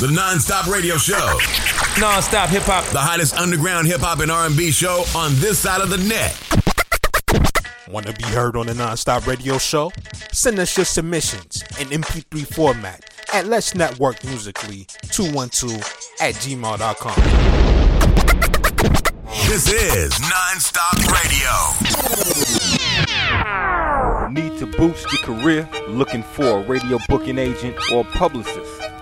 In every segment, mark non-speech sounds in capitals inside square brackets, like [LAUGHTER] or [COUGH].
The non-stop radio show. Non-stop hip hop. The hottest underground hip hop and R&B show on this side of the net. Want to be heard on the non-stop radio show? Send us your submissions in MP3 format at Let's Network Musically 212 at gmail.com. This is non-stop radio. Need to boost your career? Looking for a radio booking agent or publicist?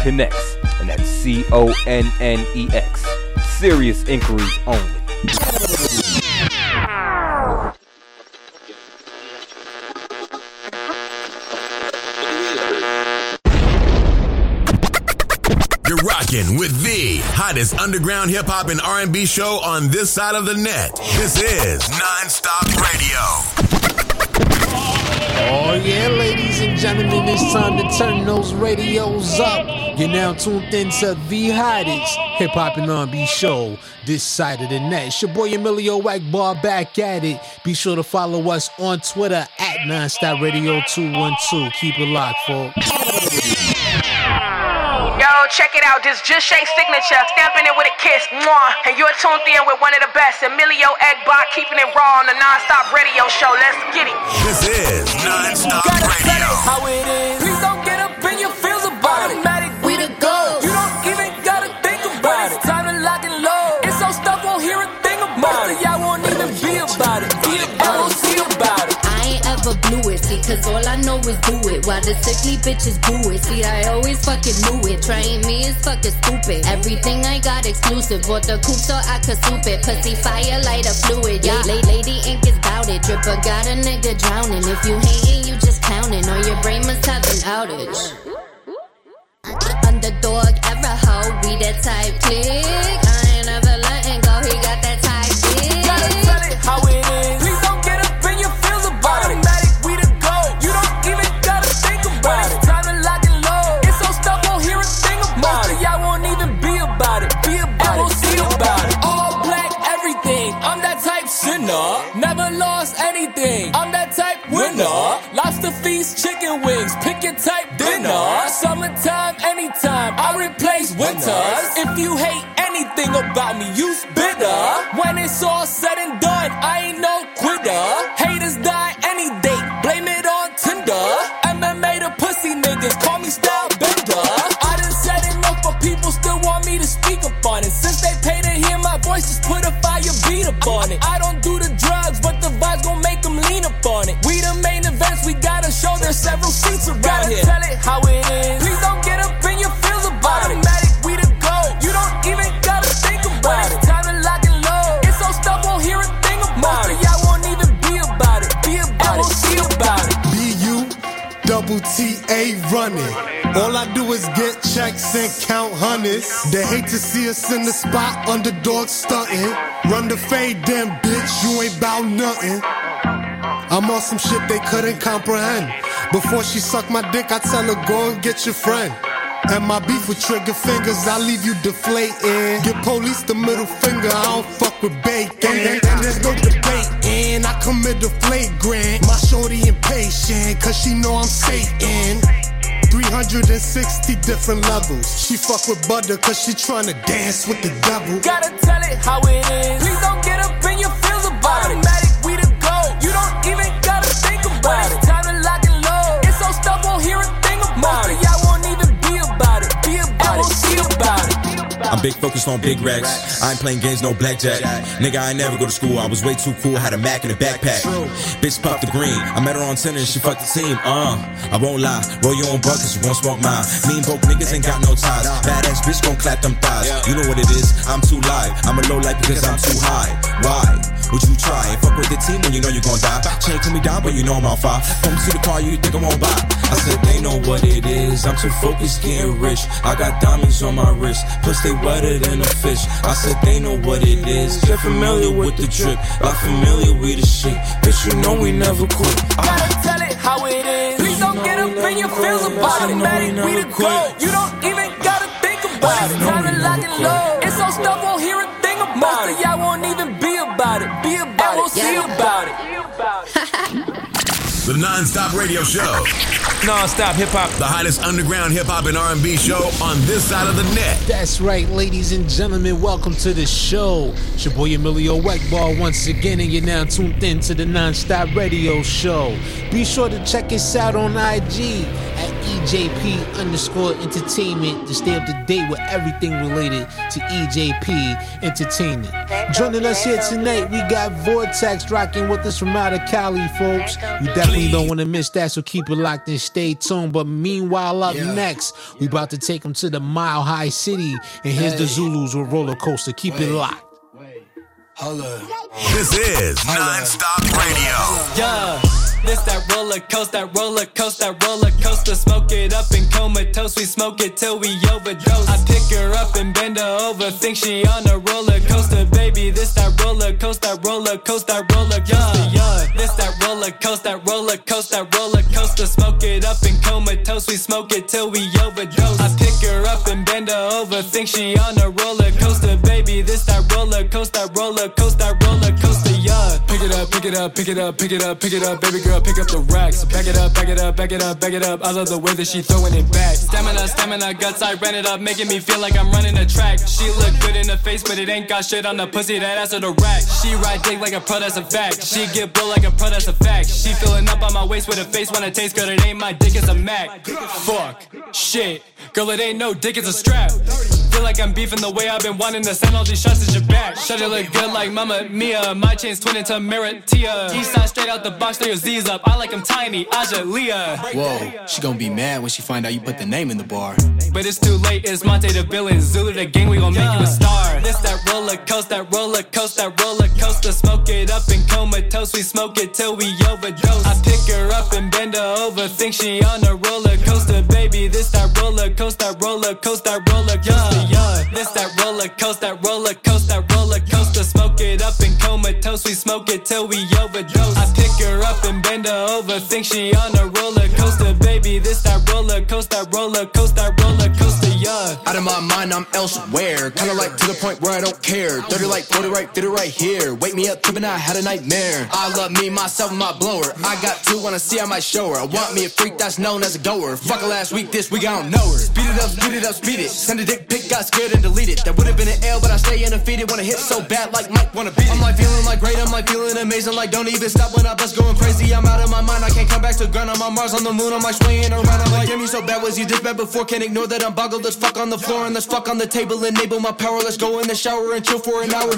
Connex, and that's C O N N E X. Serious inquiries only. You're rocking with the hottest underground hip hop and R&B show on this side of the net. This is non-stop radio. Oh yeah, ladies and gentlemen, it's time to turn those radios up. You're now tuned in to the hottest hip hop and R&B show this side of the net. It's your boy Emilio Egbar back at it. Be sure to follow us on Twitter at Nonstop Radio 212. Keep it locked, folks. Yo, check it out. This just Shay signature. Stamping it with a kiss. Mwah. And you're tuned in with one of the best, Emilio Egbar, keeping it raw on the non-stop radio show. Let's get it. This is non-stop radio. How it is. Cause all I know is do it. While the sickly bitches boo it, see, I always fucking knew it. Trying me is fucking stupid. Everything I got exclusive, bought the coupe so I could soup it. Pussy fire, lighter fluid. Yeah, lady, lady ink is bout it. Dripper got a nigga drowning. If you hating, you just clowning, or your brain must have an outage. Underdog, ever hoe, we that type click. Type sinner. Never lost anything. I'm that type winner. Lobster feast, chicken wings. Pick your type dinner. Summertime, anytime. I replace winters. If you hate anything about me, you's bitter. When it's all said and done, I ain't no quitter. Haters die any day. Blame it on Tinder. MMA the pussy niggas call me style bender. I done said enough, but people still want me to speak upon it. Since they pay to hear my voice, just put a fire beat upon it. I don't there's several seats around gotta here. tell it how it is. Please don't get up in your feels about it. Automatic, we the go. You don't even gotta think about it. It's time to lock and load. It's so stuff won't hear a thing about Most it. of y'all won't even be about it. Be about and we'll see about it. B-U, double T-A running. All I do is get checks and count hundreds. They hate to see us in the spot, underdog stunting. Run the fade, then bitch, you ain't bout nothing. I'm on some shit they couldn't comprehend. Before she suck my dick, I tell her go and get your friend. And my beef with trigger fingers, I leave you deflating. Give police the middle finger, I don't fuck with bacon. And, and there's no debating, I commit the flagrant. My shorty impatient, cause she know I'm Satan. 360 different levels. She fuck with butter cause she tryna dance with the devil. Gotta tell it how it is. Please don't get up in your feels about it. Automatic, we the go. You don't even gotta think about it. I'm big focused on big racks. I ain't playing games, no blackjack. Nigga, I ain't never go to school. I was way too cool, had a Mac in a backpack. Bitch popped the green. I met her on Tinder and she fucked the team. Uh, I won't lie. Roll your own buckets, you won't smoke mine. Mean broke niggas ain't got no ties. Badass bitch gon' clap them thighs. You know what it is. I'm too live. I'm a low life because I'm too high. Why? Would you try and fuck with the team when you know you're gonna die? Chain to me down, but you know I'm on fire. Come to the car, you think I won't buy. I said they know what it is. I'm too focused getting rich. I got diamonds on my wrist, plus they wetter than a fish. I said they know what it is. Get familiar with the drip, like familiar with the shit. Bitch, you know we never quit. I Gotta tell it how it is. Please don't get up in your feels about it. Matic, we the gold. You don't even gotta think about it. Time to lock and load. About it, see about it. The non-stop radio show. Non-stop hip hop. The hottest underground hip hop and R&B show on this side of the net. That's right, ladies and gentlemen. Welcome to the show. It's your boy Emilio Egbar once again, and you're now tuned in to the Non-Stop Radio Show. Be sure to check us out on IG at EJP underscore entertainment to stay up to date with everything related to EJP Entertainment. Joining us here tonight, we got Vortex rocking with us from out of Cali, folks. You definitely don't want to miss that, so keep it locked and stay tuned. But meanwhile, up next, we about to take them to the Mile High City, and here's the Zulus with Roller Coaster. Keep it locked. This is non-stop radio. Yeah, this that roller coaster, that roller coaster, that roller coaster. Smoke it up and comatose, we smoke it till we overdose. I pick her up and bend her over, think she on a roller coaster, baby. This that roller coaster, that roller coaster, that roller coaster. Yeah, this that roller coaster, that roller coaster, that roller coaster. Smoke it up and comatose, we smoke it till we overdose. I pick her up and bend her over, think she on a roller coaster, baby. This that roller coaster, that roller coaster, that roller coaster. Yeah, pick it up, pick it up, pick it up, pick it up, pick it up, baby girl, pick up the racks. Back it up, back it up, back it up, back it up. I love the way that she throwing it back. Stamina, stamina, guts, I ran it up, making me feel like I'm running a track. She look good in the face, but it ain't got shit on the pussy, that ass of the rack. She ride dick like a pro, that's a fact. She get blow like a pro, that's a fact. She filling up on my waist with a face when it tastes good, it ain't my dick, it's a Mac. Fuck, shit, girl, it ain't no dick, it's a strap. Feel like I'm beefing the way I've been wanting to send all these shots at your back. Shut it look good like Mama Mia. My chain's twin into Maratia. East side straight out the box, throw your Z's up. I like 'em tiny, Aja Leah. Whoa, she gonna be mad when she find out you put the name in the bar. But it's too late, it's Monte the villain. Zulu the gang, we gon' make you a star. This that roller coaster, that roller coaster, that roller coaster. Smoke it up and comatose, we smoke it till we overdose. I pick her up and bend her over, think she on a roller coaster, baby. This that roller coaster, that roller coaster, that roller coaster, yeah. This that roller coaster, that roller coaster, that roller coaster. Smoke it up and comatose, we smoke it till we overdose. I pick her up and bend her over, think she on a roller coaster, baby. This that roller coaster, that roller coaster, Out of my mind, I'm elsewhere. Kinda like to the point where I don't care. 30 like 40 right, fit it right here. Wake me up, tripping, I had a nightmare. I love me, myself, and my blower. I got two, wanna see, I might show her. I want me a freak that's known as a goer. Fuck her last week, this week, I don't know her. Speed it up, speed it up, speed it. Send a dick pic, got scared and deleted. That would've been an L, but I stay undefeated. Wanna hit so bad, like Mike, wanna beat it. I'm like feeling like great, I'm like feeling amazing. Like don't even stop when I bust going crazy. I'm out of my mind, I can't come back to ground. I'm on Mars, on the moon, I'm like swinging around. I'm like, get me so bad, was you this bad before? Can't ignore that I'm boggled. Let's fuck on the floor and let's fuck on the table. Enable my power, let's go in the shower and chill for an hour.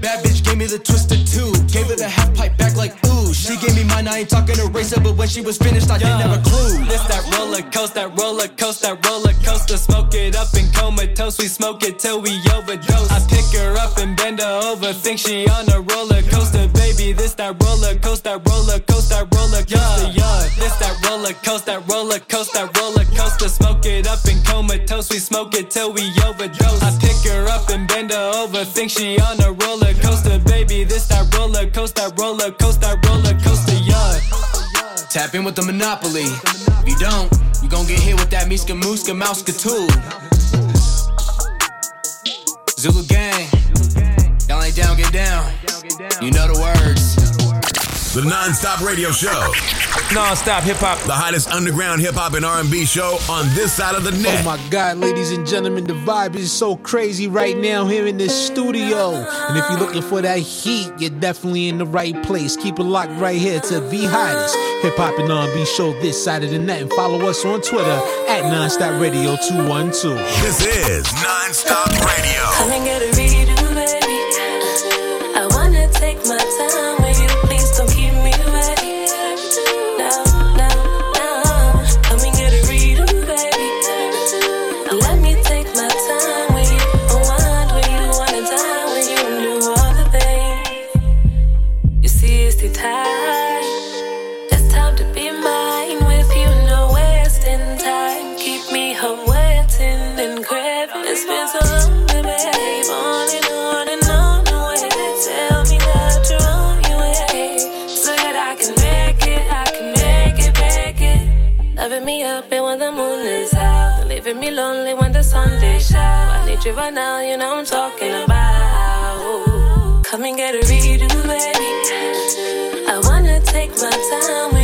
Bad bitch gave me the twisted two. Gave it a half pipe back like ooh. She gave me mine, I ain't talking eraser, but when she was finished, I didn't have a clue. This that roller coaster, that roller coaster, that roller coaster. Smoke it up and comatose, we smoke it till we overdose. I pick her up and bend her over, think she on a roller coaster, that roller coaster, that roller coaster, that roller coaster, yeah. This that roller coaster, that roller coaster, that roller coaster. Smoke it up and comatose, we smoke it till we overdose. I pick her up and bend her over, think she on a roller coaster, baby. This that roller coaster, that roller coaster, that roller coaster, yeah. Tap in with the monopoly. If you don't, you gon' get hit with that Miska Muska Mouska tool. Zulu gang. Y'all ain't down, get down. You know the words. The non-stop radio show. Non-stop hip hop. The hottest underground hip hop and R&B show on this side of the net. Oh my God, ladies and gentlemen, the vibe is so crazy right now here in this studio. And if you're looking for that heat, you're definitely in the right place. Keep it locked right here to the hottest hip hop and R&B show this side of the net. And follow us on Twitter at Nonstop Radio 212. This is non-stop radio. Leaving me lonely when the sun they shout. I need you right now, you know I'm talking about. Come and get a redo, baby. I wanna take my time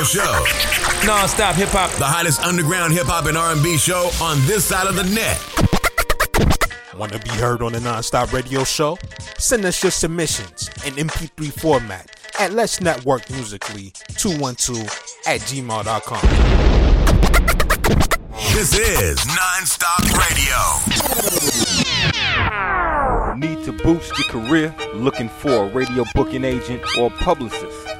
radio show. Non-stop hip hop. The hottest underground hip hop and R&B show on this side of the net. Want to be heard on the non-stop radio show? Send us your submissions in MP3 format at Let's Network Musically 212 at gmail.com. This is non-stop radio. Need to boost your career? Looking for a radio booking agent or publicist?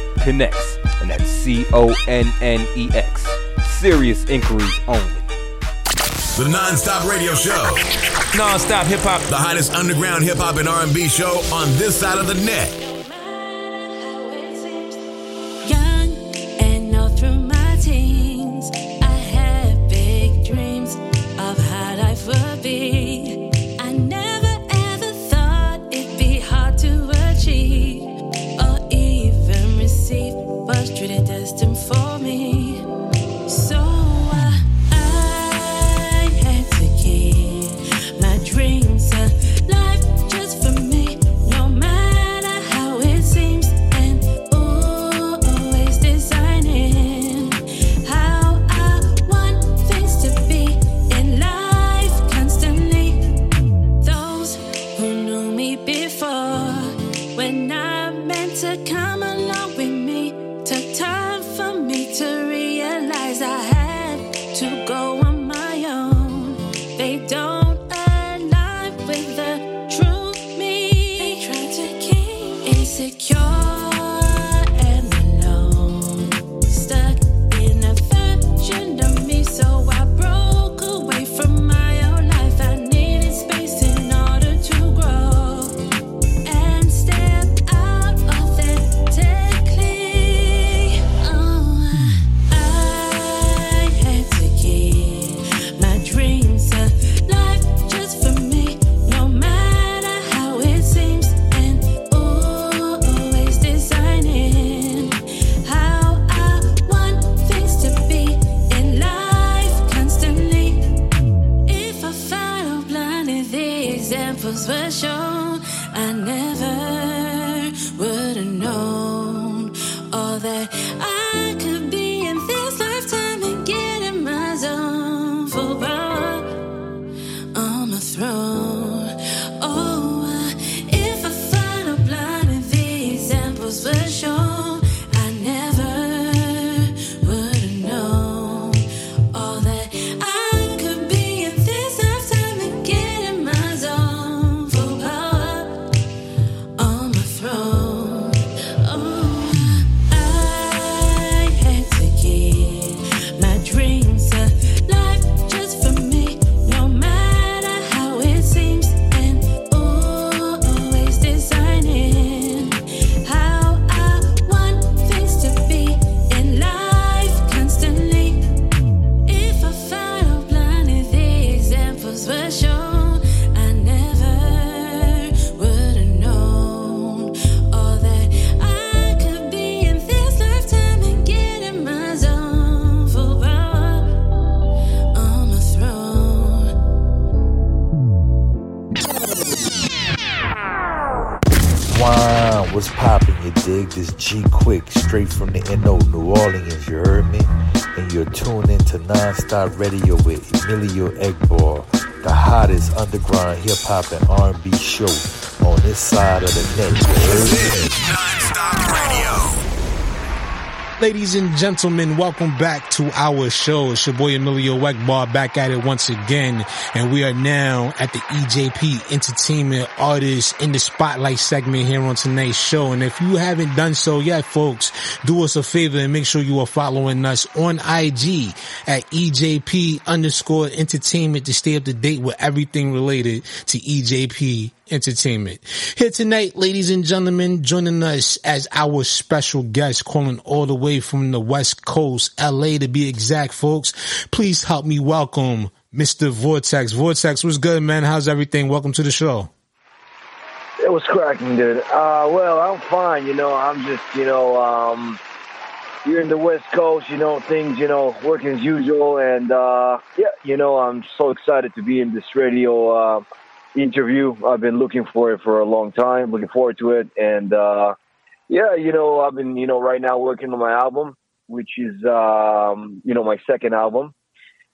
Connex, and that's C O N N E X. Serious inquiries only. The non-stop radio show. Non-stop hip hop. The hottest underground hip hop and R&B show on this side of the net. Non-Stop Radio with Emilio Egbar, the hottest underground hip hop and R&B show on this side of the net. Ladies and gentlemen, welcome back to our show. It's your boy Emilio Egbar back at it once again. And we are now at the EJP Entertainment Artists in the Spotlight segment here on tonight's show. And if you haven't done so yet, folks, do us a favor and make sure you are following us on IG at EJP underscore entertainment to stay up to date with everything related to EJP Entertainment. Here tonight, ladies and gentlemen, joining us as our special guest, calling all the way from the West Coast, LA to be exact, folks. Please help me welcome Mr. Vortex. Vortex, what's good, man? How's everything? Welcome to the show. It was cracking, dude. Uh, well, I'm fine. You know, I'm just, you know, um, here in the West Coast, you know, things, you know, working as usual. And, uh, yeah, you know, I'm so excited to be in this radio, uh, interview. I've been looking for it for a long time, looking forward to it. And, uh, yeah, you know, I've been, you know, right now working on my album, which is, um, you know, my second album.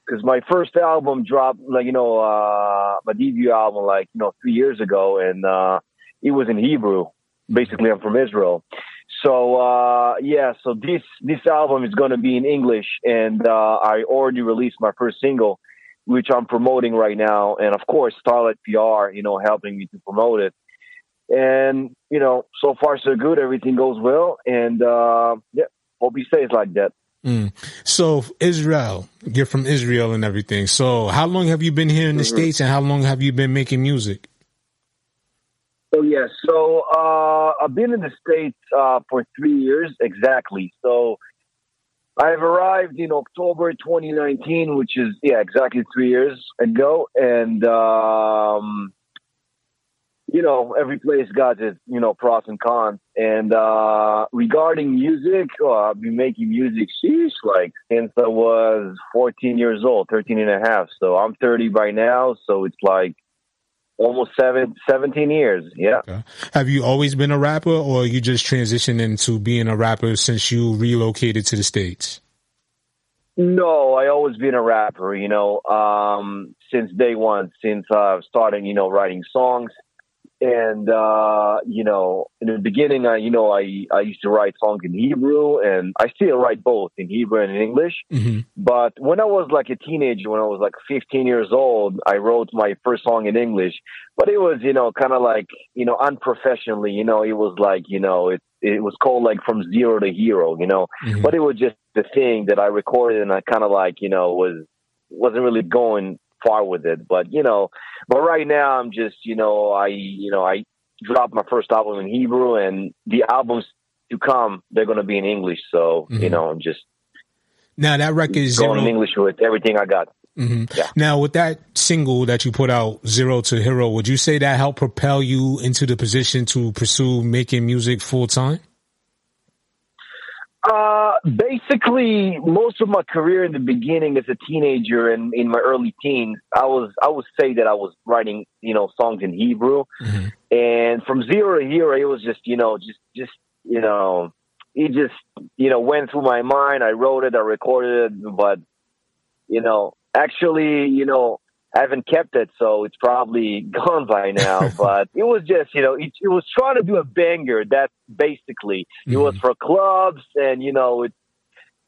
Cause my first album dropped, like, you know, uh, my debut album, like, you know, three years ago. And, uh, it was in Hebrew. Basically, I'm from Israel. So, uh, yeah, so this, this album is going to be in English. And, uh, I already released my first single which I'm promoting right now. And of course, Starlight PR, you know, helping me to promote it. And, you know, so far so good. Everything goes well. And, uh, yeah, hope he stays like that. Mm. So Israel, you're from Israel and everything. So how long have you been here in the Mhm. States and how long have you been making music? So, yeah, so, uh, I've been in the States, uh, for three years exactly. So I've arrived in October 2019, which is, yeah, exactly three years ago. And, um, you know, every place got its, you know, pros and cons. And uh, regarding music, oh, I've been making music, sheesh, like since I was 14 years old, 13 and a half. So I'm 30 by now. So it's like almost seven, 17 years. Yeah. Have you always been a rapper or you just transitioned into being a rapper since you relocated to the States? No, I always been a rapper, you know, um, since day one, since I've started, you know, writing songs. And, uh, you know, in the beginning, I, you know, I, I used to write songs in Hebrew and I still write both in Hebrew and in English. Mm-hmm. But when I was like a teenager, when I was like 15 years old, I wrote my first song in English. But it was, you know, kind of like, you know, unprofessionally, you know, it was like, you know, it, it was called like from zero to hero, you know, Mhm. but it was just the thing that I recorded and I kind of like, you know, was, wasn't really going far with it. But, you know, but right now I'm just, you know, I, you know, I dropped my first album in Hebrew and the albums to come, they're going to be in English. So, you Mhm. know, I'm just Now that record is going zero. in English with everything I got. Mm-hmm. Yeah. Now with that single that you put out, Zero to Hero, would you say that helped propel you into the position to pursue making music full time? Uh, basically, most of my career in the beginning as a teenager and in my early teens, I was I would say that I was writing you know songs in Hebrew, and from zero to hero, it was just you know just just you know it just you know went through my mind. I wrote it, I recorded it, but you know actually you know I haven't kept it, so it's probably [LAUGHS] gone by now. [LAUGHS] but it was just, you know, it, it was trying to do a banger. That's basically it was mm-hmm. for clubs, and you know, it,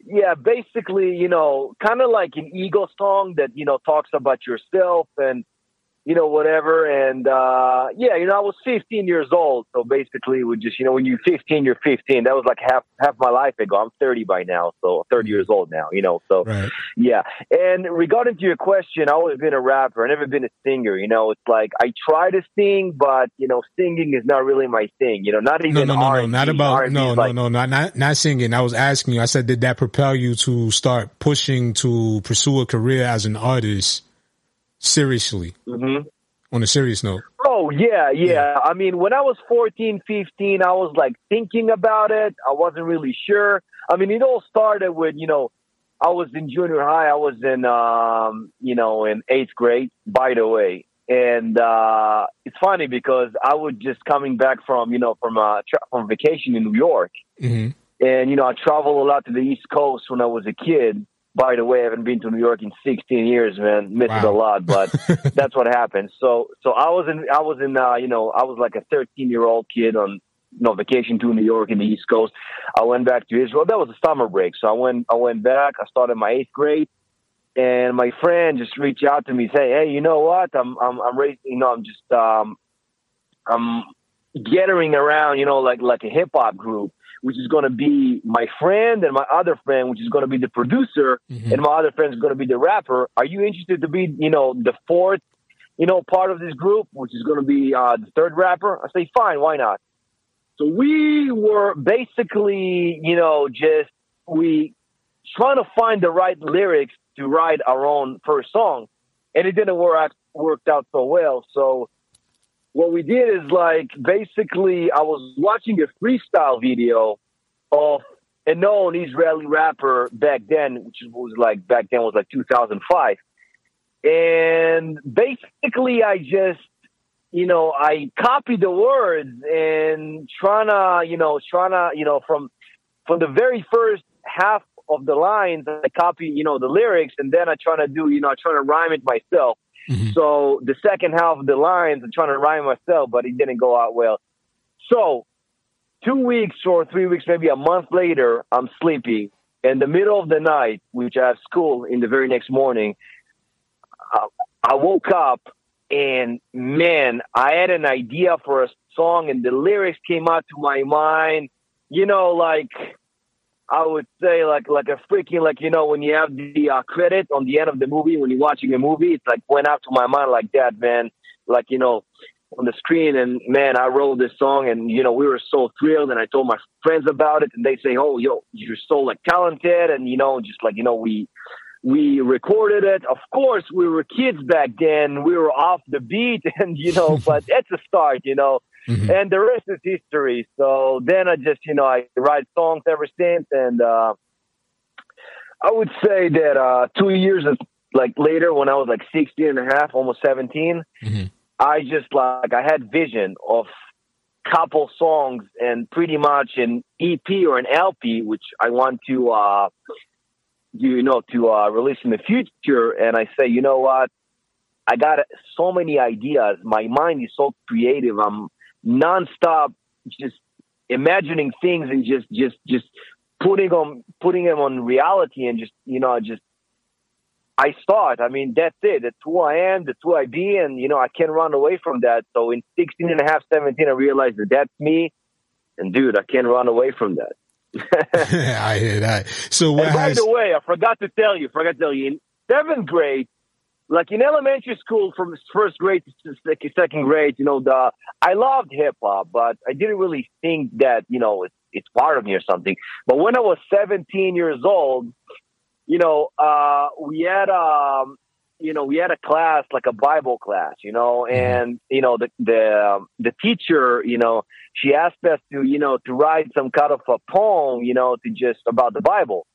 yeah, basically, you know, kind of like an ego song that you know talks about yourself and you know whatever. And uh yeah, you know, I was 15 years old, so basically, we just, you know, when you're 15, you're 15. That was like half half my life ago. I'm 30 by now, so 30 years old now. You know, so Right. yeah. And regarding to your question, I've always been a rapper. I've never been a singer. You know, it's like I try to sing, but you know, singing is not really my thing. You know, not even no, no, no, R&B. not about R&B no, no, like, no, not not not singing. I was asking you. I said, did that propel you to start pushing to pursue a career as an artist seriously, Mhm. on a serious note? Oh yeah, yeah. I mean, when I was 14, 15, I was like thinking about it. I wasn't really sure. I mean, it all started with, you know, I was in junior high. I was in, um, you know, in eighth grade, by the way. and uh, it's funny because I was just coming back from you know from uh, tra- from vacation in New York, Mm-hmm. and you know I traveled a lot to the East Coast when I was a kid. By the way, I haven't been to New York in 16 years, man. Missed it a lot, but [LAUGHS] that's what happened. So, so I was in, I was in, uh, you know, I was like a 13 year old kid on, you know, vacation to New York in the East Coast. I went back to Israel. That was a summer break, so I went, I went back. I started my eighth grade, and my friend just reached out to me, say, "Hey, you know what? I'm, I'm, I'm raising, you know, I'm just, um, I'm gathering around, you know, like, like a hip hop group." Which is going to be my friend and my other friend, which is going to be the producer, and my other friend is going to be the rapper. Are you interested to be, you know, the fourth, you know, part of this group, which is going to be uh, the third rapper? I say, fine, why not? So we were basically, you know, just we trying to find the right lyrics to write our own first song, and it didn't work worked out so well. So what we did is like basically I was watching a freestyle video of a known Israeli rapper back then, which was like back then was like 2005, and basically I just you know I copied the words and trying to you know trying to you know from from the very first half of the lines I copy you know the lyrics and then I try to do you know I try to rhyme it myself. So the second half of the lines, I'm trying to rhyme myself, but it didn't go out well. So two weeks or three weeks, maybe a month later, I'm sleeping. In the middle of the night, which I have school in the very next morning, uh, I woke up and man, I had an idea for a song and the lyrics came out to my mind. You know, like I would say like like a freaking like you know when you have the uh, credit on the end of the movie when you're watching a movie it's like went out to my mind like that man. Like you know on the screen and man I wrote this song and you know we were so thrilled and I told my friends about it and they say oh yo you're so like talented and you know just like you know we we recorded it. Of course we were kids back then. We were off the beat [LAUGHS] and you know but [LAUGHS] it's a start you know and the rest is history. So then I just, you know, I write songs ever since, and uh, I would say that uh, two years like later, when I was like 16 and a half, almost 17, I just like I had vision of couple songs and pretty much an EP or an LP, which I want to, uh, you know, to uh, release in the future. And I say, you know what? I got so many ideas. My mind is so creative. I'm nonstop just imagining things and just just just putting them putting them on reality and just you know just I start. I mean that's it. That's who I am. That's who I be, and you know I can't run away from that. So in 16 and a half, 17, I realized that that's me, and dude, I can't run away from that. [LAUGHS] [LAUGHS] I hear that. So by has the way, I forgot to tell you. Forgot to tell you. In seventh grade, like in elementary school, from first grade to second grade, you know, the I loved hip hop, but I didn't really think that you know it's it's part of me or something. But when I was 17 years old, you know, uh, we had um, you know, we had a class like a Bible class, you know, and you know the the um, the teacher, you know, she asked us to you know to write some kind of a poem, you know, to just about the Bible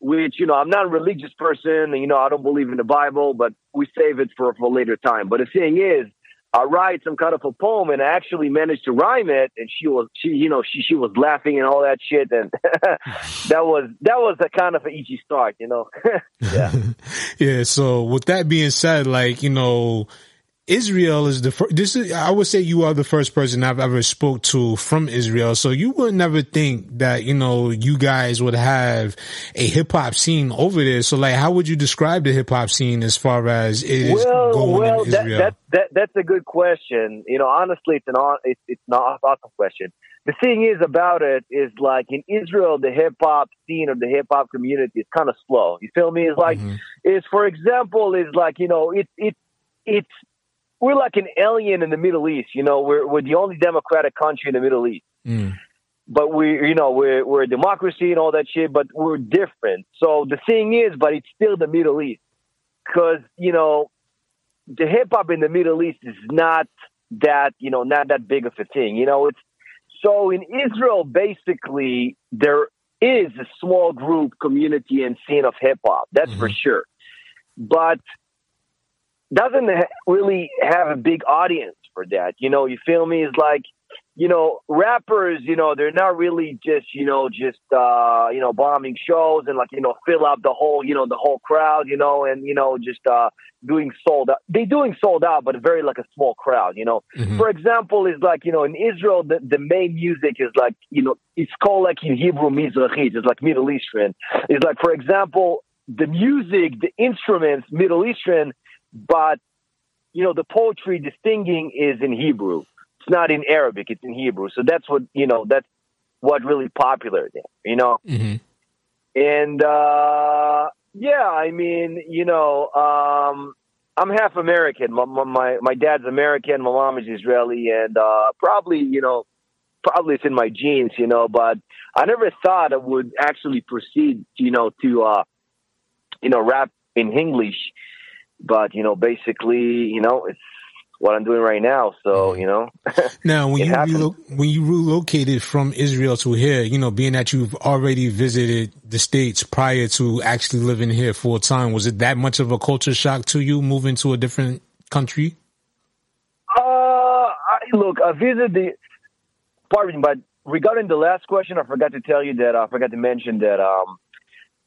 which you know I'm not a religious person, and you know I don't believe in the Bible, but we save it for for later time. But the thing is, I write some kind of a poem, and I actually managed to rhyme it, and she was she you know she she was laughing and all that shit, and [LAUGHS] that was that was a kind of an easy start, you know. [LAUGHS] yeah. [LAUGHS] yeah. So with that being said, like you know, Israel is the first. This is I would say you are the first person I've ever spoke to from Israel. So you would never think that you know you guys would have a hip hop scene over there. So like, how would you describe the hip hop scene as far as it is well, going well, in that, Israel? that that that's a good question. You know, honestly, it's an on, it's it's not awesome question. The thing is about it is like in Israel, the hip hop scene or the hip hop community is kind of slow. You feel me? It's like, mm-hmm. is for example, is like you know, it's it's it's we're like an alien in the Middle East. You know, we're we're the only democratic country in the Middle East mm. but we, you know, we're we're a democracy and all that shit, but we're different. So the thing is, but it's still the Middle East, because you know, the hip hop in the Middle East is not that, you know, not that big of a thing. You know, it's so in Israel, basically, there is a small group, community, and scene of hip hop. That's for mm-hmm. sure. But doesn't ha- really have a big audience for that. You know, you feel me? It's like, you know, rappers, you know, they're not really just, you know, just, uh, you know, bombing shows and like, you know, fill up the whole, you know, the whole crowd, you know, and, you know, just, uh, doing sold out. They doing sold out, but very like a small crowd, you know. For example, is like, you know, in Israel, the, the main music is like, you know, it's called like in Hebrew, Mizrahit. It's like Middle Eastern. It's like, for example, the music, the instruments, Middle Eastern, but you know, the poetry, the singing is in Hebrew. It's not in Arabic. It's in Hebrew. So that's what you know. That's what really popular there. You know, and uh, yeah, I mean, you know, um, I'm half American. My, my my my dad's American. My mom is Israeli, and uh, probably you know, probably it's in my genes. You know, but I never thought I would actually proceed. You know, to uh, you know, rap in English but you know, basically, you know, it's what I'm doing right now. So you know, [LAUGHS] Now, when you relo- when you relocated from Israel to here, you know, being that you've already visited the states prior to actually living here full time, was it that much of a culture shock to you moving to a different country? uh, I, look, I visited the. Pardon me, but regarding the last question, I forgot to tell you that I forgot to mention that. Um,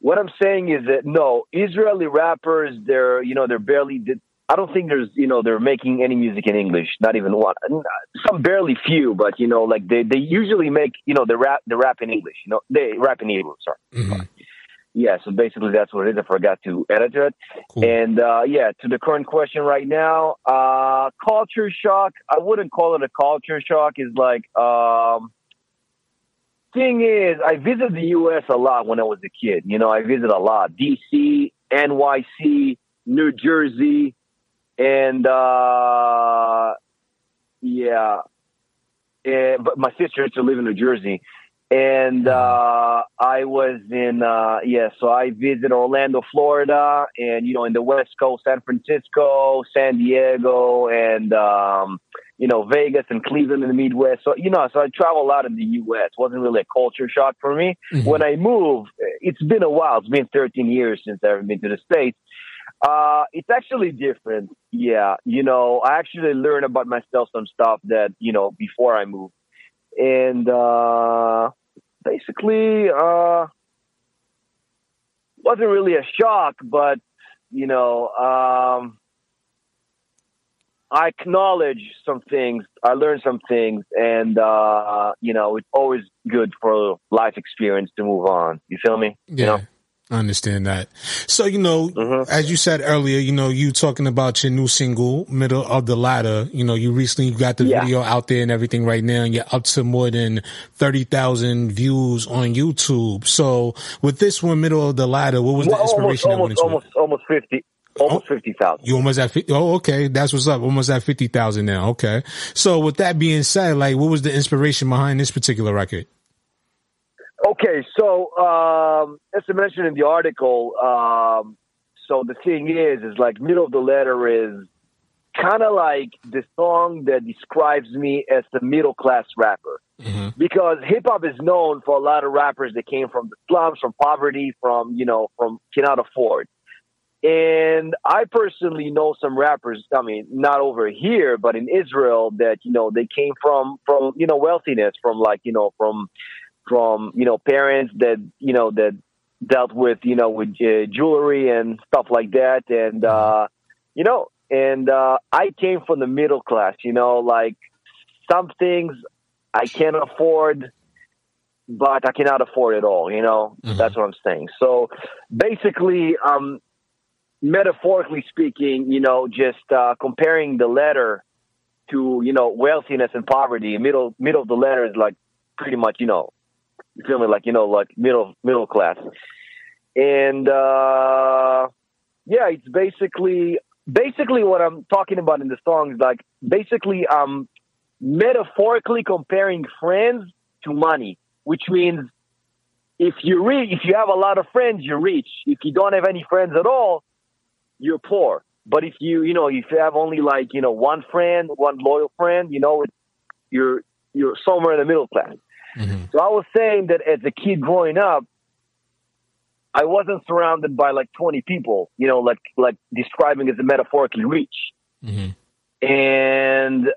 what I'm saying is that no, Israeli rappers, they're you know they're barely. I don't think there's you know they're making any music in English, not even one. Some barely few, but you know like they they usually make you know the rap the rap in English. You know they rap in Hebrew. Sorry. Yeah, so basically that's what it is. I forgot to edit it. And uh, yeah, to the current question right now, uh, culture shock. I wouldn't call it a culture shock. Is like um, thing is, I visited the U.S. a lot when I was a kid. You know, I visited a lot: D.C., NYC, New Jersey, and uh, yeah, and, but my sister used to live in New Jersey. And uh, I was in, uh, yeah, so I visited Orlando, Florida, and, you know, in the West Coast, San Francisco, San Diego, and, um, you know, Vegas and Cleveland in the Midwest. So, you know, so I travel a lot in the U.S. wasn't really a culture shock for me. When I moved, it's been a while. It's been 13 years since I've been to the States. Uh, it's actually different. Yeah. You know, I actually learned about myself some stuff that, you know, before I moved. And, uh, basically, uh, wasn't really a shock, but, you know, um, I acknowledge some things. I learned some things, and uh, you know, it's always good for life experience to move on. You feel me? You know? I understand that. So, you know, Mm-hmm. as you said earlier, you know, you talking about your new single, Middle of the Ladder. You know, you recently got the Yeah. video out there and everything right now, and you're up to more than 30,000 views on YouTube. So, with this one, Middle of the Ladder, what was Well, the inspiration almost, almost, almost, almost fifty, almost fifty thousand. You almost at 50, oh, okay. That's what's up. Almost at 50,000 now. Okay. So, with that being said, like, what was the inspiration behind this particular record? Okay, so um, as I mentioned in the article, um, so the thing is, is like middle of the ladder is kind of like the song that describes me as the middle class rapper. Because hip hop is known for a lot of rappers that came from the slums, from poverty, from you know, from cannot afford. And I personally know some rappers. I mean, not over here, but in Israel, that you know they came from from you know wealthiness, from like you know from from you know parents that you know that dealt with you know with uh, jewelry and stuff like that, and uh, you know, and uh, I came from the middle class. You know, like some things I can afford, but I cannot afford it all. You know, that's what I'm saying. So basically, um, metaphorically speaking, you know, just uh, comparing the letter to you know wealthiness and poverty. Middle middle of the ladder is like pretty much you know, you feel me? Like you know, like middle middle class, and uh, yeah, it's basically basically what I'm talking about in the song is like basically um metaphorically comparing friends to money, which means if you re- if you have a lot of friends, you're rich. If you don't have any friends at all, you're poor. But if you you know if you have only like you know one friend, one loyal friend, you know you're you're somewhere in the middle class. So I was saying that as a kid growing up, I wasn't surrounded by like 20 people, you know, like like describing as a metaphorically rich. And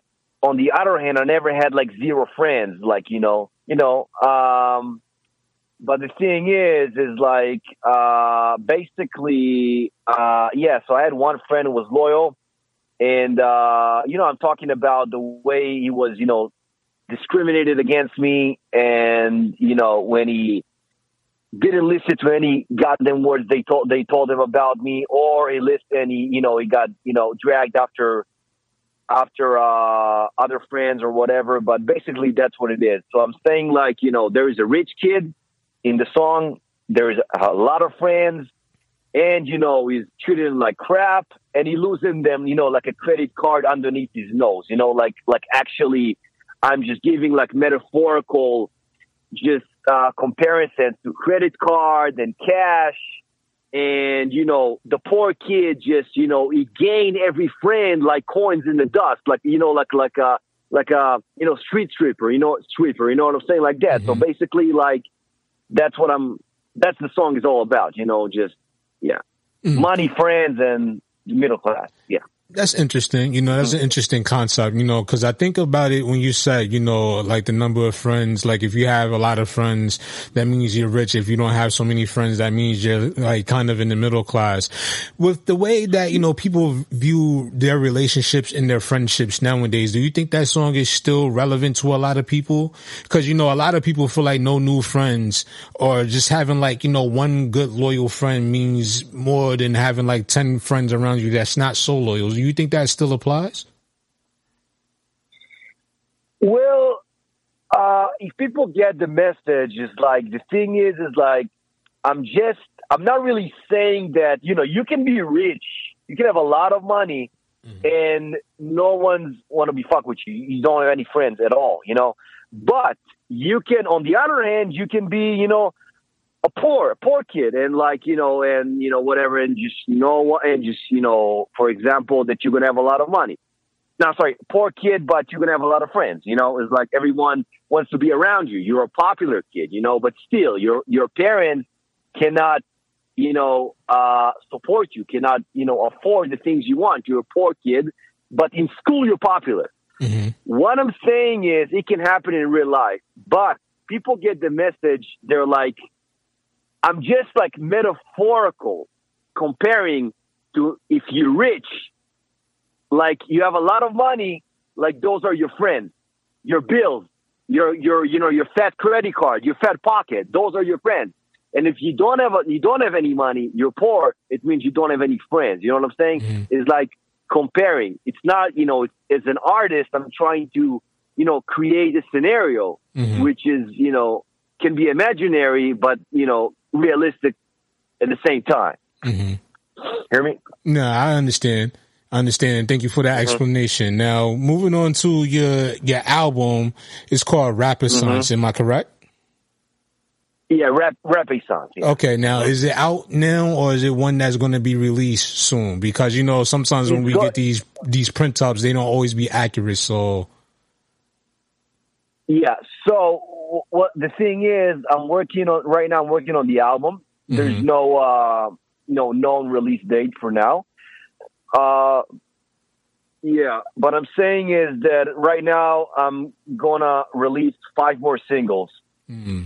on the other hand, I never had like zero friends, like you know, you know. Um, but the thing is, is like uh, basically, uh, yeah. So I had one friend who was loyal, and uh, you know, I'm talking about the way he was, you know, discriminated against me, and you know, when he didn't listen to any goddamn words they told they told him about me, or he listened and he, you know, he got you know dragged after after uh, other friends or whatever. But basically, that's what it is. So I'm saying like you know, there is a rich kid in the song. There is a lot of friends, and you know, he's treating them like crap, and he losing them, you know, like a credit card underneath his nose. You know, like like actually, I'm just giving like metaphorical just uh, comparisons to credit card and cash. And, you know, the poor kid just, you know, he gained every friend like coins in the dust, like, you know, like, like, a like a, you know, street sweeper, you know, sweeper, you know what I'm saying? Like that. So mm-hmm. basically, like, that's what I'm, that's the song is all about, you know, just, yeah. Mm. Money, friends, and middle class. Yeah. That's interesting. You know, that's an mm-hmm. interesting concept, you know, cause I think about it when you said, you know, like the number of friends, like if you have a lot of friends, that means you're rich. If you don't have so many friends, that means you're like kind of in the middle class. With the way that, you know, people view their relationships and their friendships nowadays, do you think that song is still relevant to a lot of people? Cause, you know, a lot of people feel like no new friends or just having like, you know, one good loyal friend means more than having like 10 friends around you that's not so loyal. You think that still applies? Well, uh, if people get the message, is like the thing is, is like I'm just I'm not really saying that you know you can be rich, you can have a lot of money, and no one's want to be fuck with you. You don't have any friends at all, you know. But you can, on the other hand, you can be, you know, a poor, a poor kid, and like you know, and you know whatever, and just you know what, and just you know, for example, that you're gonna have a lot of money. No, sorry, poor kid, but you're gonna have a lot of friends. You know, it's like everyone wants to be around you. You're a popular kid, you know, but still, your your parents cannot, you know, uh, support you. Cannot, you know, afford the things you want. You're a poor kid, but in school you're popular. What I'm saying is, it can happen in real life, but people get the message. They're like, I'm just like metaphorical comparing to if you're rich, like you have a lot of money, like those are your friends, your bills, your your you know your fat credit card, your fat pocket. Those are your friends. And if you don't have a, you don't have any money, you're poor. It means you don't have any friends. You know what I'm saying? Mm-hmm. It's like comparing. It's not you know as an artist, I'm trying to you know create a scenario mm-hmm. which is you know can be imaginary, but you know realistic at the same time. Mm-hmm. Hear me? No, I understand. I understand. Thank you for that mm-hmm. explanation. Now, moving on to your your album, it's called Rapper mm-hmm. Sons. Am I correct? Yeah, rap Renaissance. Yeah. Okay. Now, is it out now, or is it one that's going to be released soon? Because you know, sometimes when we get these these print ups, they don't always be accurate. So, Yeah. So what the thing is, I'm working on right now. I'm working on the album. There's no uh, no known release date for now. Uh, yeah, but I'm saying is that right now I'm gonna release five more singles,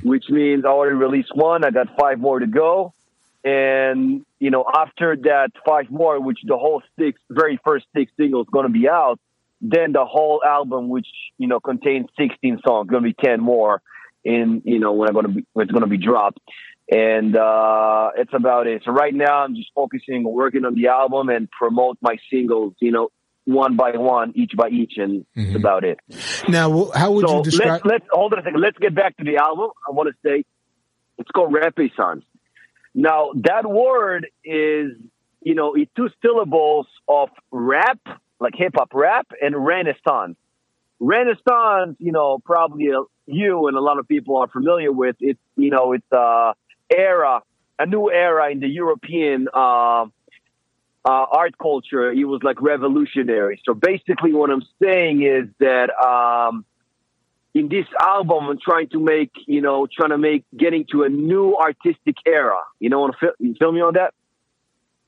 which means I already released one. I got five more to go, and you know after that five more, which the whole six very first six singles gonna be out, then the whole album, which you know contains 16 songs, gonna be 10 more in you know when I'm gonna be when it's gonna be dropped, and uh, it's about it. So right now I'm just focusing on working on the album and promote my singles, you know, one by one, each by each, and that's about it. now how would so you describe? let's let's hold on a second. Let's get back to the album. I want to say it's called Renaissance. Now that word is you know it's two syllables of rap, like hip hop rap, and Renaissance. Renaissance, you know, probably uh, you and a lot of people are familiar with. It's you know it's a era, a new era in the European. Uh, uh, art culture, it was like revolutionary. So basically, what I'm saying is that um, in this album, I'm trying to make, you know, trying to make getting to a new artistic era. You know, want to feel, you feel me on that?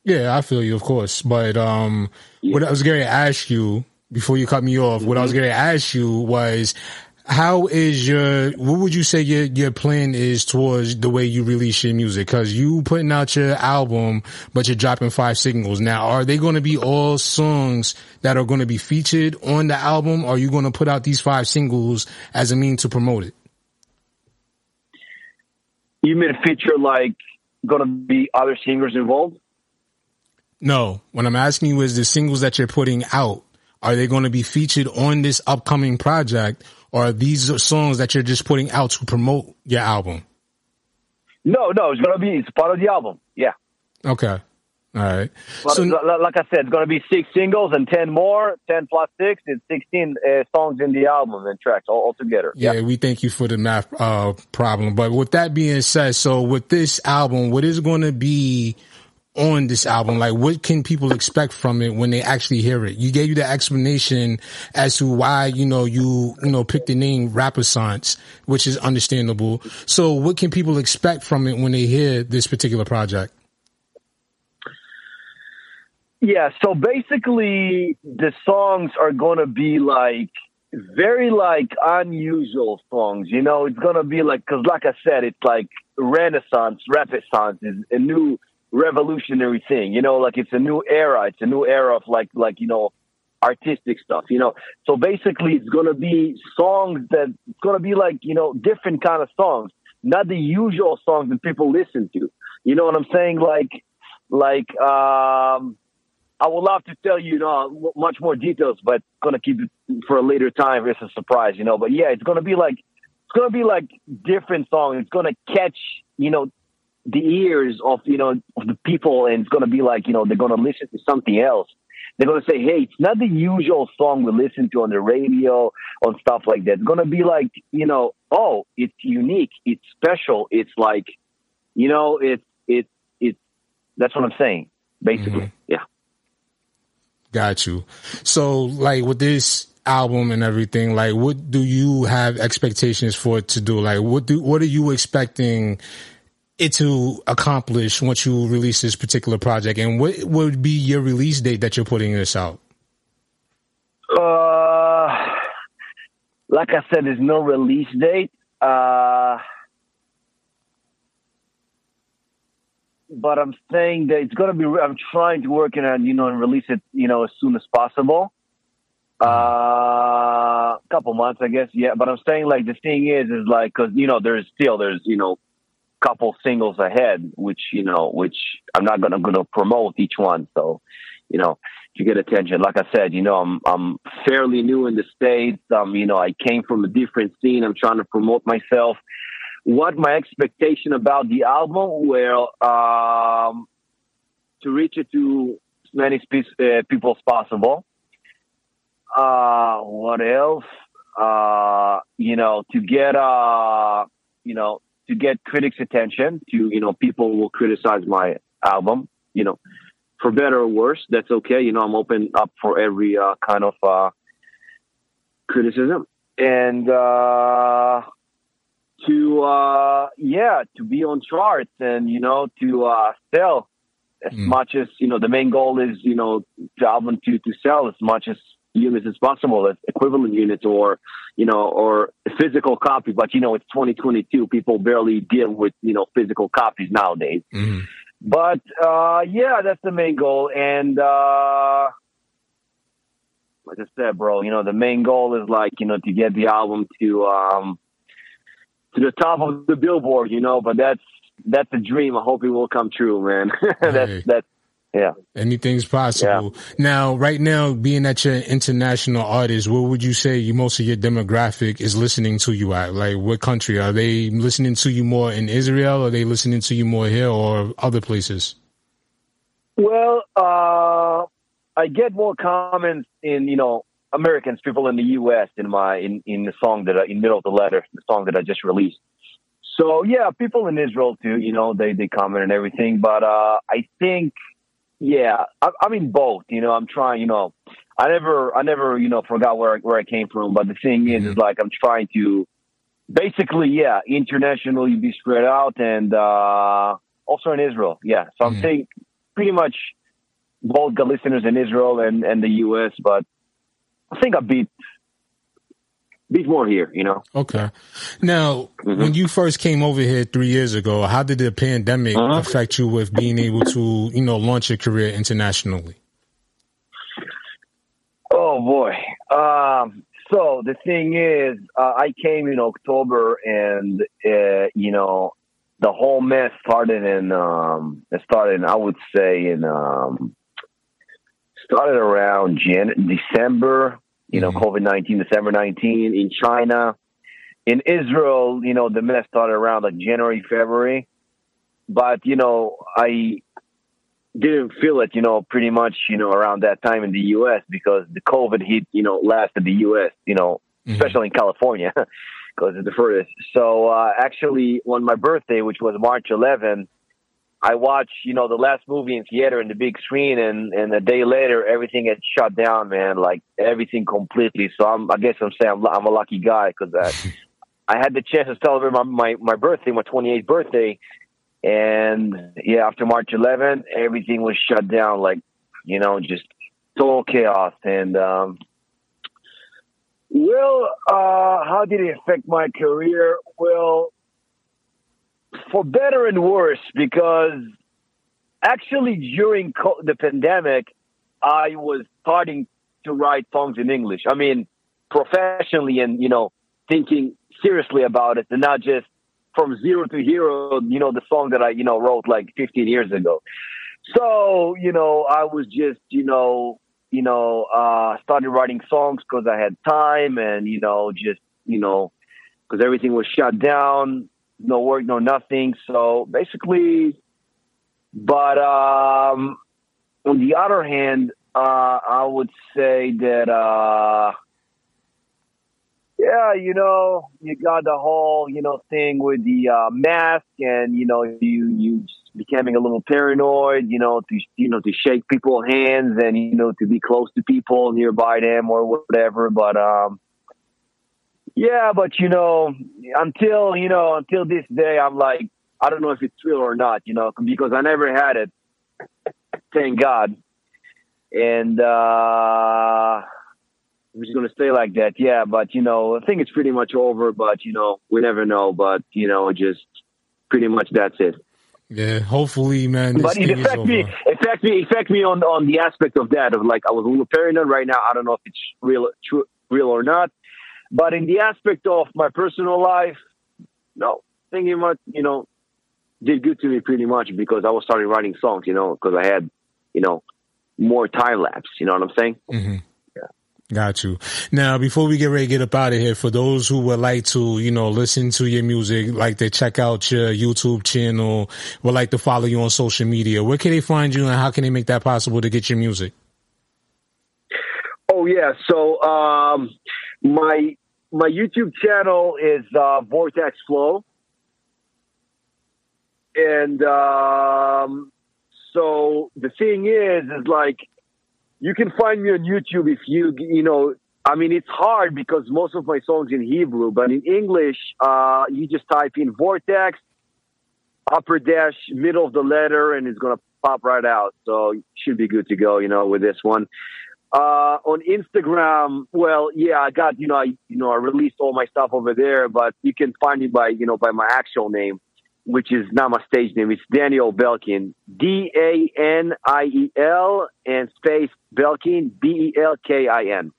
Yeah, I feel you, of course. But um, what I was going to ask you before you cut me off, what I was mm-hmm. going to ask you was, how is your? What would you say your your plan is towards the way you release your music? Because you putting out your album, but you're dropping five singles. Now, are they going to be all songs that are going to be featured on the album? Or are you going to put out these five singles as a mean to promote it? You mean feature like going to be other singers involved? No, what I'm asking you is the singles that you're putting out, are they going to be featured on this upcoming project or are these songs that you're just putting out to promote your album? No, no, it's going to be, it's part of the album. Yeah. Okay. All right. But So- like I said, it's going to be six singles and 10 more, 10 plus six. It's 16 uh, songs in the album and tracks all, all together. Yeah, we thank you for the math uh, problem. But with that being said, so with this album, what is going to be on this album? Like, what can people expect from it when they actually hear it? You gave you the explanation as to why you know you you know picked the name Rapper which is understandable. So, what can people expect from it when they hear this particular project? Yeah, so basically the songs are gonna be like very like unusual songs. You know, it's gonna be like because, like I said, it's like Renaissance, Renaissance is a new revolutionary thing. You know, like it's a new era. It's a new era of like like you know artistic stuff. You know, so basically it's gonna be songs that it's gonna be like you know different kind of songs, not the usual songs that people listen to. You know what I'm saying? Like like um I would love to tell you, you know, much more details, but gonna keep it for a later time. It's a surprise, you know. But yeah, it's gonna be like it's gonna be like different songs. It's gonna catch, you know, the ears of you know of the people, and it's gonna be like you know they're gonna listen to something else. They're gonna say, "Hey, it's not the usual song we listen to on the radio on stuff like that." It's gonna be like, you know, oh, it's unique, it's special, it's like, you know, it's it's it's. That's what I'm saying, basically. Mm-hmm. Yeah. Got you. So, like with this album and everything, like what do you have expectations for it to do? Like, what do what are you expecting it to accomplish once you release this particular project? And what would be your release date that you're putting this out? Uh, like I said, there's no release date. Uh, but I'm saying that it's gonna be. I'm trying to work it on, you know, and release it, you know, as soon as possible. Uh, a couple months, I guess. Yeah, but I'm saying like the thing is, is like because you know there's still there's you know couple singles ahead, which you know, which I'm not gonna gonna promote each one. So, you know, to get attention. Like I said, you know, I'm I'm fairly new in the states. Um, you know, I came from a different scene. I'm trying to promote myself. What my expectation about the album? Well, um, to reach it to as many uh, people as possible. Uh, what else? Uh, you know, to get uh, you know, to get critics' attention. To you know, people will criticize my album. You know, for better or worse, that's okay. You know, I'm open up for every uh, kind of uh, criticism, and uh, to uh, yeah, to be on charts and you know to uh, sell as much as you know. The main goal is you know the album to to sell as much as units as possible, as equivalent units or you know or physical copy. But you know, it's 2022. People barely deal with you know physical copies nowadays. But uh, yeah, that's the main goal. And uh, like I said, bro, you know, the main goal is like you know to get the album to um, to the top of the billboard. You know, but that's that's a dream. I hope it will come true, man. [LAUGHS] that's that's yeah. Anything's possible. Now, right now, being that you're an international artist, what would you say you, most of your demographic is listening to you at? Like, what country are they listening to you more in Israel? Or are they listening to you more here or other places? Well, uh, I get more comments in you know Americans, people in the U.S. in my in in the song that I, in middle of the ladder, the song that I just released. So yeah, people in Israel too. You know, they they comment and everything. But uh, I think, yeah, I, I mean both. You know, I'm trying. You know, I never, I never, you know, forgot where I, where I came from. But the thing is, is like I'm trying to, basically, yeah, internationally be spread out, and uh, also in Israel, yeah. So I'm saying pretty much both the listeners in Israel and and the U.S. But I think I beat beat more here, you know. Okay. Now, when you first came over here three years ago, how did the pandemic affect you with being able to, you know, launch your career internationally? Oh boy. Um, so the thing is, uh, I came in October, and uh, you know, the whole mess started in. Um, it started, I would say, in um, started around Jan- December. You know, COVID nineteen, December nineteen in China. In Israel, you know, the mess started around like January, February. But you know, I didn't feel it, you know, pretty much, you know, around that time in the U.S. because the COVID hit, you know, lasted the U.S., you know, especially in California [LAUGHS] because it's the furthest. So uh, actually, on my birthday, which was March 11, I watched, you know, the last movie in theater in the big screen, and and a day later, everything had shut down, man, like everything completely. So I'm, I guess I'm saying I'm, I'm a lucky guy because I, [LAUGHS] I had the chance to celebrate my, my my birthday, my 28th birthday, and yeah, after March 11th, everything was shut down, like you know, just total chaos. And um, well, uh, how did it affect my career? Well, for better and worse, because actually during co- the pandemic, I was starting to write songs in English. I mean, professionally, and you know, thinking seriously about it, and not just from zero to hero. You know, the song that I you know wrote like 15 years ago. So you know, I was just you know you know uh, started writing songs because I had time, and you know just you know because everything was shut down, no work, no nothing. So basically, but um, on the other hand, uh, I would say that uh, yeah, you know, you got the whole you know thing with the uh, mask, and you know you you becoming a little paranoid, you know, to you know to shake people's hands and you know to be close to people nearby them or whatever. But um, yeah, but you know, until you know, until this day, I'm like, I don't know if it's real or not, you know, because I never had it. Thank God. And uh I'm just gonna stay like that. Yeah, but you know, I think it's pretty much over. But you know, we never know. But you know, just pretty much that's it. Yeah, hopefully, man. But it affect me, affect me, affect me on on the aspect of that of like I was a little paranoid right now. I don't know if it's real, true, real or not. But in the aspect of my personal life, no, thinking much, you know, did good to me pretty much because I was starting writing songs, you know, because I had, you know, more time lapse. You know what I'm saying? hmm Got you. Now, before we get ready to get up out of here, for those who would like to, you know, listen to your music, like to check out your YouTube channel, would like to follow you on social media, where can they find you and how can they make that possible to get your music? Oh yeah. So um, my my YouTube channel is uh, Vortex Flow, and um, so the thing is, is like you can find me on YouTube if you you know. I mean, it's hard because most of my songs in Hebrew, but in English, uh, you just type in Vortex, upper dash, middle of the ladder, and it's gonna pop right out. So should be good to go, you know, with this one. Uh, on Instagram, well, yeah, I got, you know, I, you know, I released all my stuff over there, but you can find me by, you know, by my actual name, which is not my stage name. It's Daniel Belkin, D A N I E L and space Belkin, B E L K I N.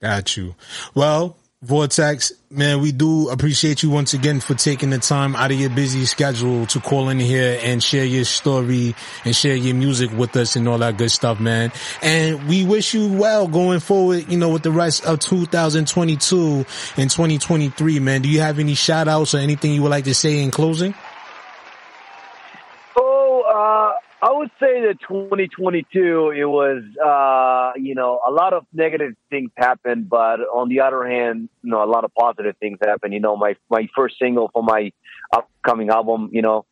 Got you. Well, Vortex, man, we do appreciate you once again for taking the time out of your busy schedule to call in here and share your story and share your music with us and all that good stuff, man. And we wish you well going forward, you know, with the rest of 2022 and 2023, man. Do you have any shout outs or anything you would like to say in closing? Oh, uh, I would say that 2022, it was, uh, you know, a lot of negative things happened, but on the other hand, you know, a lot of positive things happened. You know, my, my first single for my upcoming album, you know,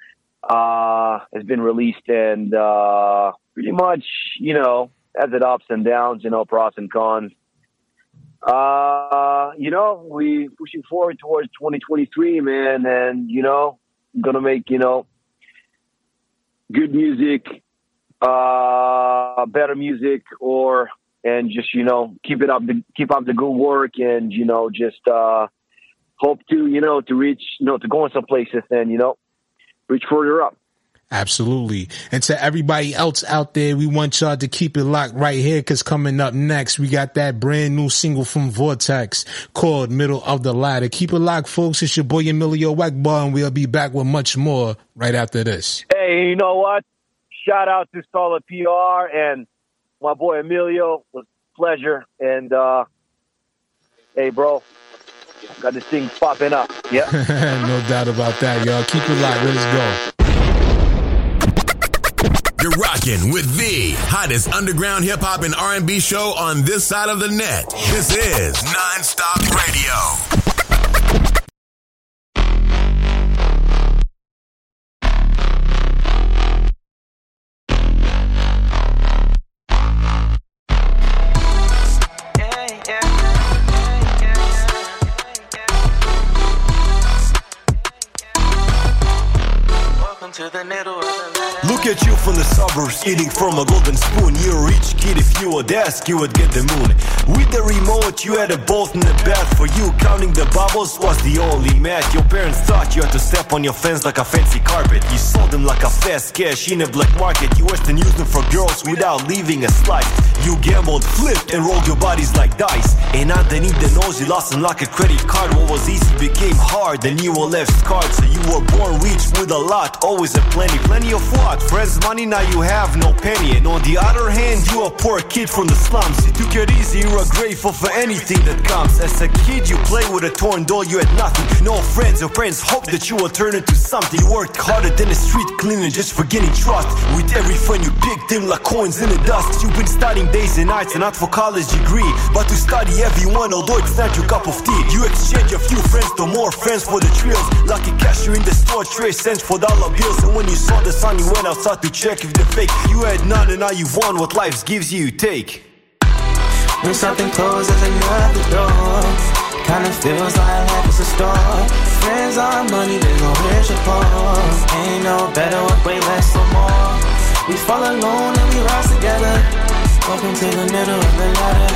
uh, has been released and, uh, pretty much, you know, as it ups and downs, you know, pros and cons. Uh, you know, we pushing forward towards 2023, man, and you know, gonna make you know good music, uh, better music, or and just you know keep it up, the, keep up the good work, and you know just uh, hope to you know to reach you know to go in some places and you know reach further up. Absolutely. And to everybody else out there, we want y'all to keep it locked right here because coming up next, we got that brand new single from Vortex called Middle of the Ladder. Keep it locked, folks. It's your boy Emilio Egbar, and we'll be back with much more right after this. Hey, you know what? Shout out to Solid PR and my boy Emilio. It was a pleasure. And uh, hey, bro, got this thing popping up. Yeah. [LAUGHS] no doubt about that, y'all. Keep it locked. Let's go. You're rocking with the hottest underground hip hop and R&B show on this side of the net. This is Nonstop Radio. to the middle of the night. Look at you from the suburbs, eating from a golden spoon. You're a rich kid, if you would ask, you would get the moon. With the remote, you had a bolt in the bed. For you, counting the bubbles was the only math. Your parents thought you had to step on your fence like a fancy carpet. You sold them like a fast cash in a black market. You Western used them for girls without leaving a slice. You gambled, flipped, and rolled your bodies like dice. And underneath the nose, you lost them like a credit card. What was easy became hard, and you were left scarred. So you were born rich with a lot, always a plenty. Plenty of what? Friends, money, now you have no penny. And on the other hand, you a poor kid from the slums. You took it easy, you are grateful for anything that comes. As a kid, you play with a torn doll, you had nothing. No friends, your parents hoped that you would turn into something. You worked harder than a street cleaner just for getting trust. With every friend you picked them like coins in the dust. You've been studying days and nights and not for college degree. But to study everyone, although it's not your cup of tea. You exchange a few friends to more friends for the trills. Lucky cash, you in the store, trade cents for dollar bills. And when you saw the sun, you went outside to check if they're fake. You had none and now you won what life gives you, take. When something closes another door Kinda feels like life is a store. Friends are money, there's no wish for Ain't no better or way less or more. We fall alone and we rise together. Welcome to the middle of the ladder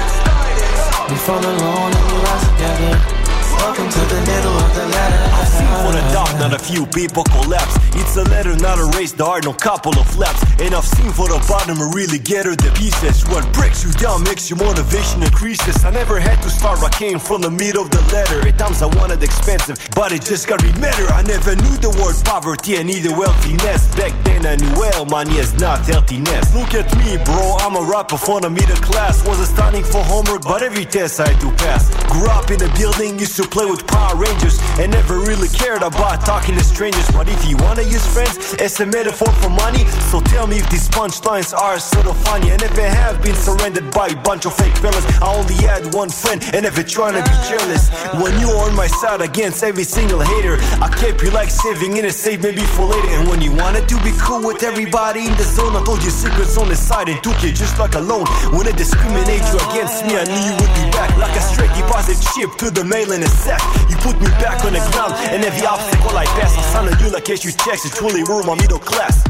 We fall alone and we rise together Welcome to the middle of the ladder I've seen for the top, not a few people collapse. It's a ladder, not a race, there are no couple of laps. And I've seen for the bottom, really get her the pieces. What breaks you down makes your motivation increases. I never had to start, I came from the middle of the ladder. At times I wanted expensive, but it just got me better. I never knew the word poverty and either wealthiness. Back then I knew well, money is not healthiness. Look at me, bro, I'm a rapper from the middle class. Wasn't studying for homework, but every test I do pass. Grew up in a building, used to play with Power Rangers and never really cared about talking to strangers. But if you wanna use friends as a metaphor for money, so tell me if these punchlines are sort of funny. And if I have been surrendered by a bunch of fake fellas. I only had one friend and never trying to be jealous. When you were on my side against every single hater, I kept you like saving in a safe maybe for later. And when you wanted to be cool with everybody in the zone, I told you secrets on the side and took you just like a loan. When they discriminate you against me, I knew you would be back like a straight deposit chip to the mail in a sack. You put me back on the ground, and every obstacle I pass, I sound you like you checks. It truly rule my middle class.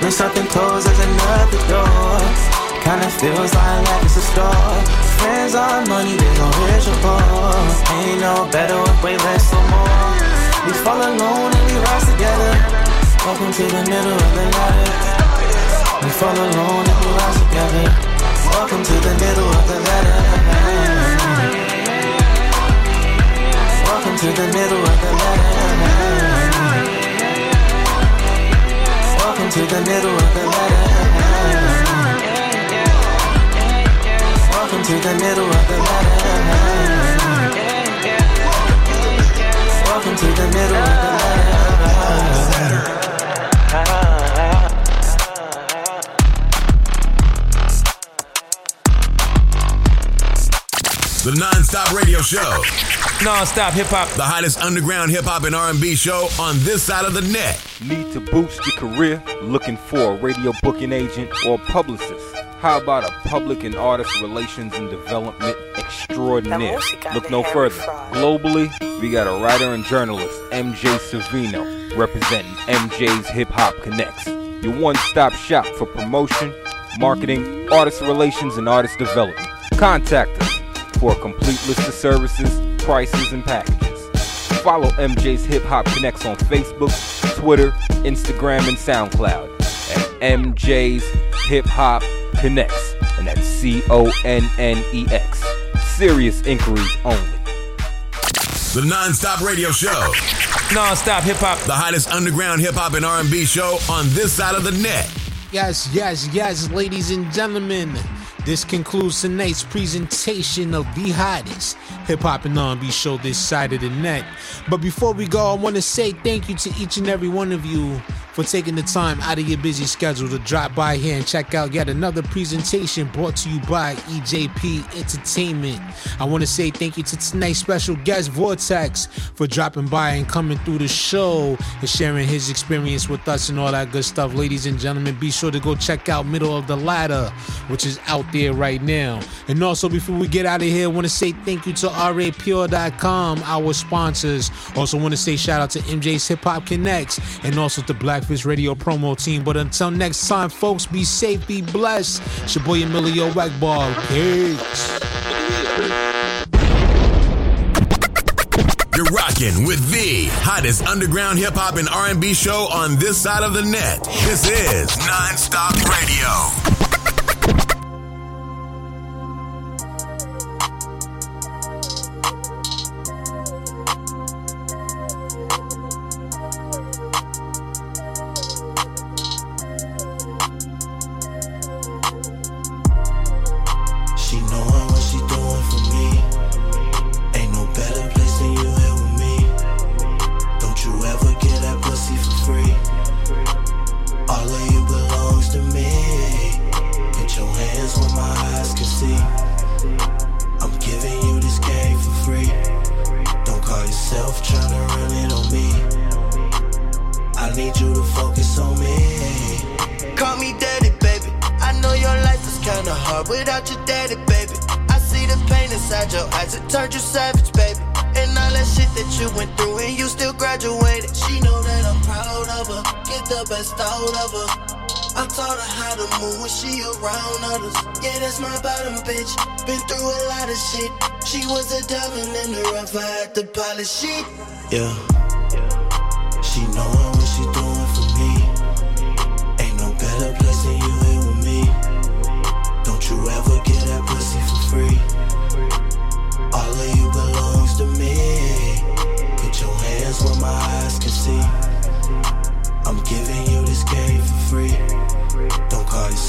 When something closes another door. Kinda feels like life is a store. Friends are money, there's no for Ain't no better way less or more. We fall alone and we rise together. Welcome to the middle of the ladder We fall alone and we rise together. Welcome to the middle of the ladder Welcome to the middle of the ladder. Welcome to the middle of the ladder. Welcome to the middle of the ladder. Welcome to the middle of the ladder. The Non-Stop Radio Show. Non-stop hip hop. The hottest underground hip hop and R&B show on this side of the net. Need to boost your career? Looking for a radio booking agent or publicist? How about a public and artist relations and development extraordinaire? Look no further. Globally, we got a writer and journalist, MJ Savino, representing MJ's Hip Hop Connex. Your one stop shop for promotion, marketing, artist relations, and artist development. Contact us for a complete list of services, prices, and packages. Follow MJ's Hip Hop Connex on Facebook, Twitter, Instagram, and SoundCloud at MJ's Hip Hop Connex, and that's C O N N E X. Serious inquiries only. The non-stop radio show. Non-stop hip hop. The hottest underground hip hop and R&B show on this side of the net. Yes, yes, yes, ladies and gentlemen. This concludes tonight's presentation of the hottest hip hop and R&B show this side of the net. But before we go, I want to say thank you to each and every one of you for taking the time out of your busy schedule to drop by here and check out yet another presentation brought to you by EJP Entertainment. I want to say thank you to tonight's special guest Vortex for dropping by and coming through the show and sharing his experience with us and all that good stuff. Ladies and gentlemen, be sure to go check out Middle of the Ladder, which is out there right now. And also, before we get out of here, I want to say thank you to Aurepure.com, our sponsors. Also, want to say shout out to MJ's Hip Hop Connex and also to Blackfish Radio promo team. But until next time, folks, be safe, be blessed. It's your boy Emilio Egbar. Peace. You're rocking with the hottest underground hip hop and R&B show on this side of the net. This is Non-Stop Radio. Daddy, baby. I see the pain inside your eyes, it turned you savage, baby. And all that shit that you went through, and you still graduated. She know that I'm proud of her, get the best out of her. I taught her how to move when she around others. Yeah, that's my bottom bitch. Been through a lot of shit. She was a diamond in the rough, I had to polish it. Yeah.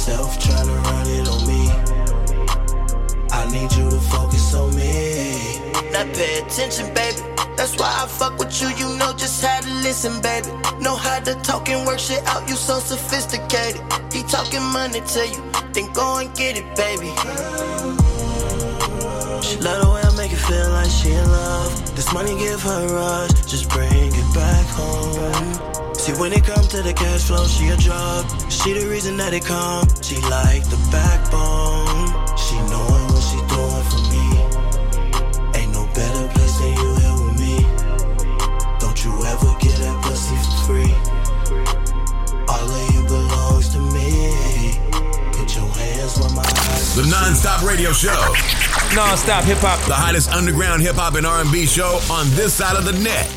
Yourself tryna run it on me. I need you to focus on me. Now pay attention, baby. That's why I fuck with you. You know just how to listen, baby. Know how to talk and work shit out. You so sophisticated. He talking money to you. Then go and get it, baby. She love the way I make it feel like she in love. This money give her a rush. Just bring it back home. See, when it comes to the cash flow, she a drug. She the reason that it come. She like the backbone. She knowin' what she doing for me. Ain't no better place than you here with me. Don't you ever get that pussy for free. All of you belongs to me. Put your hands where my eyes. The non-stop radio show. Non-stop hip hop. The hottest underground hip hop and R&B show on this side of the net.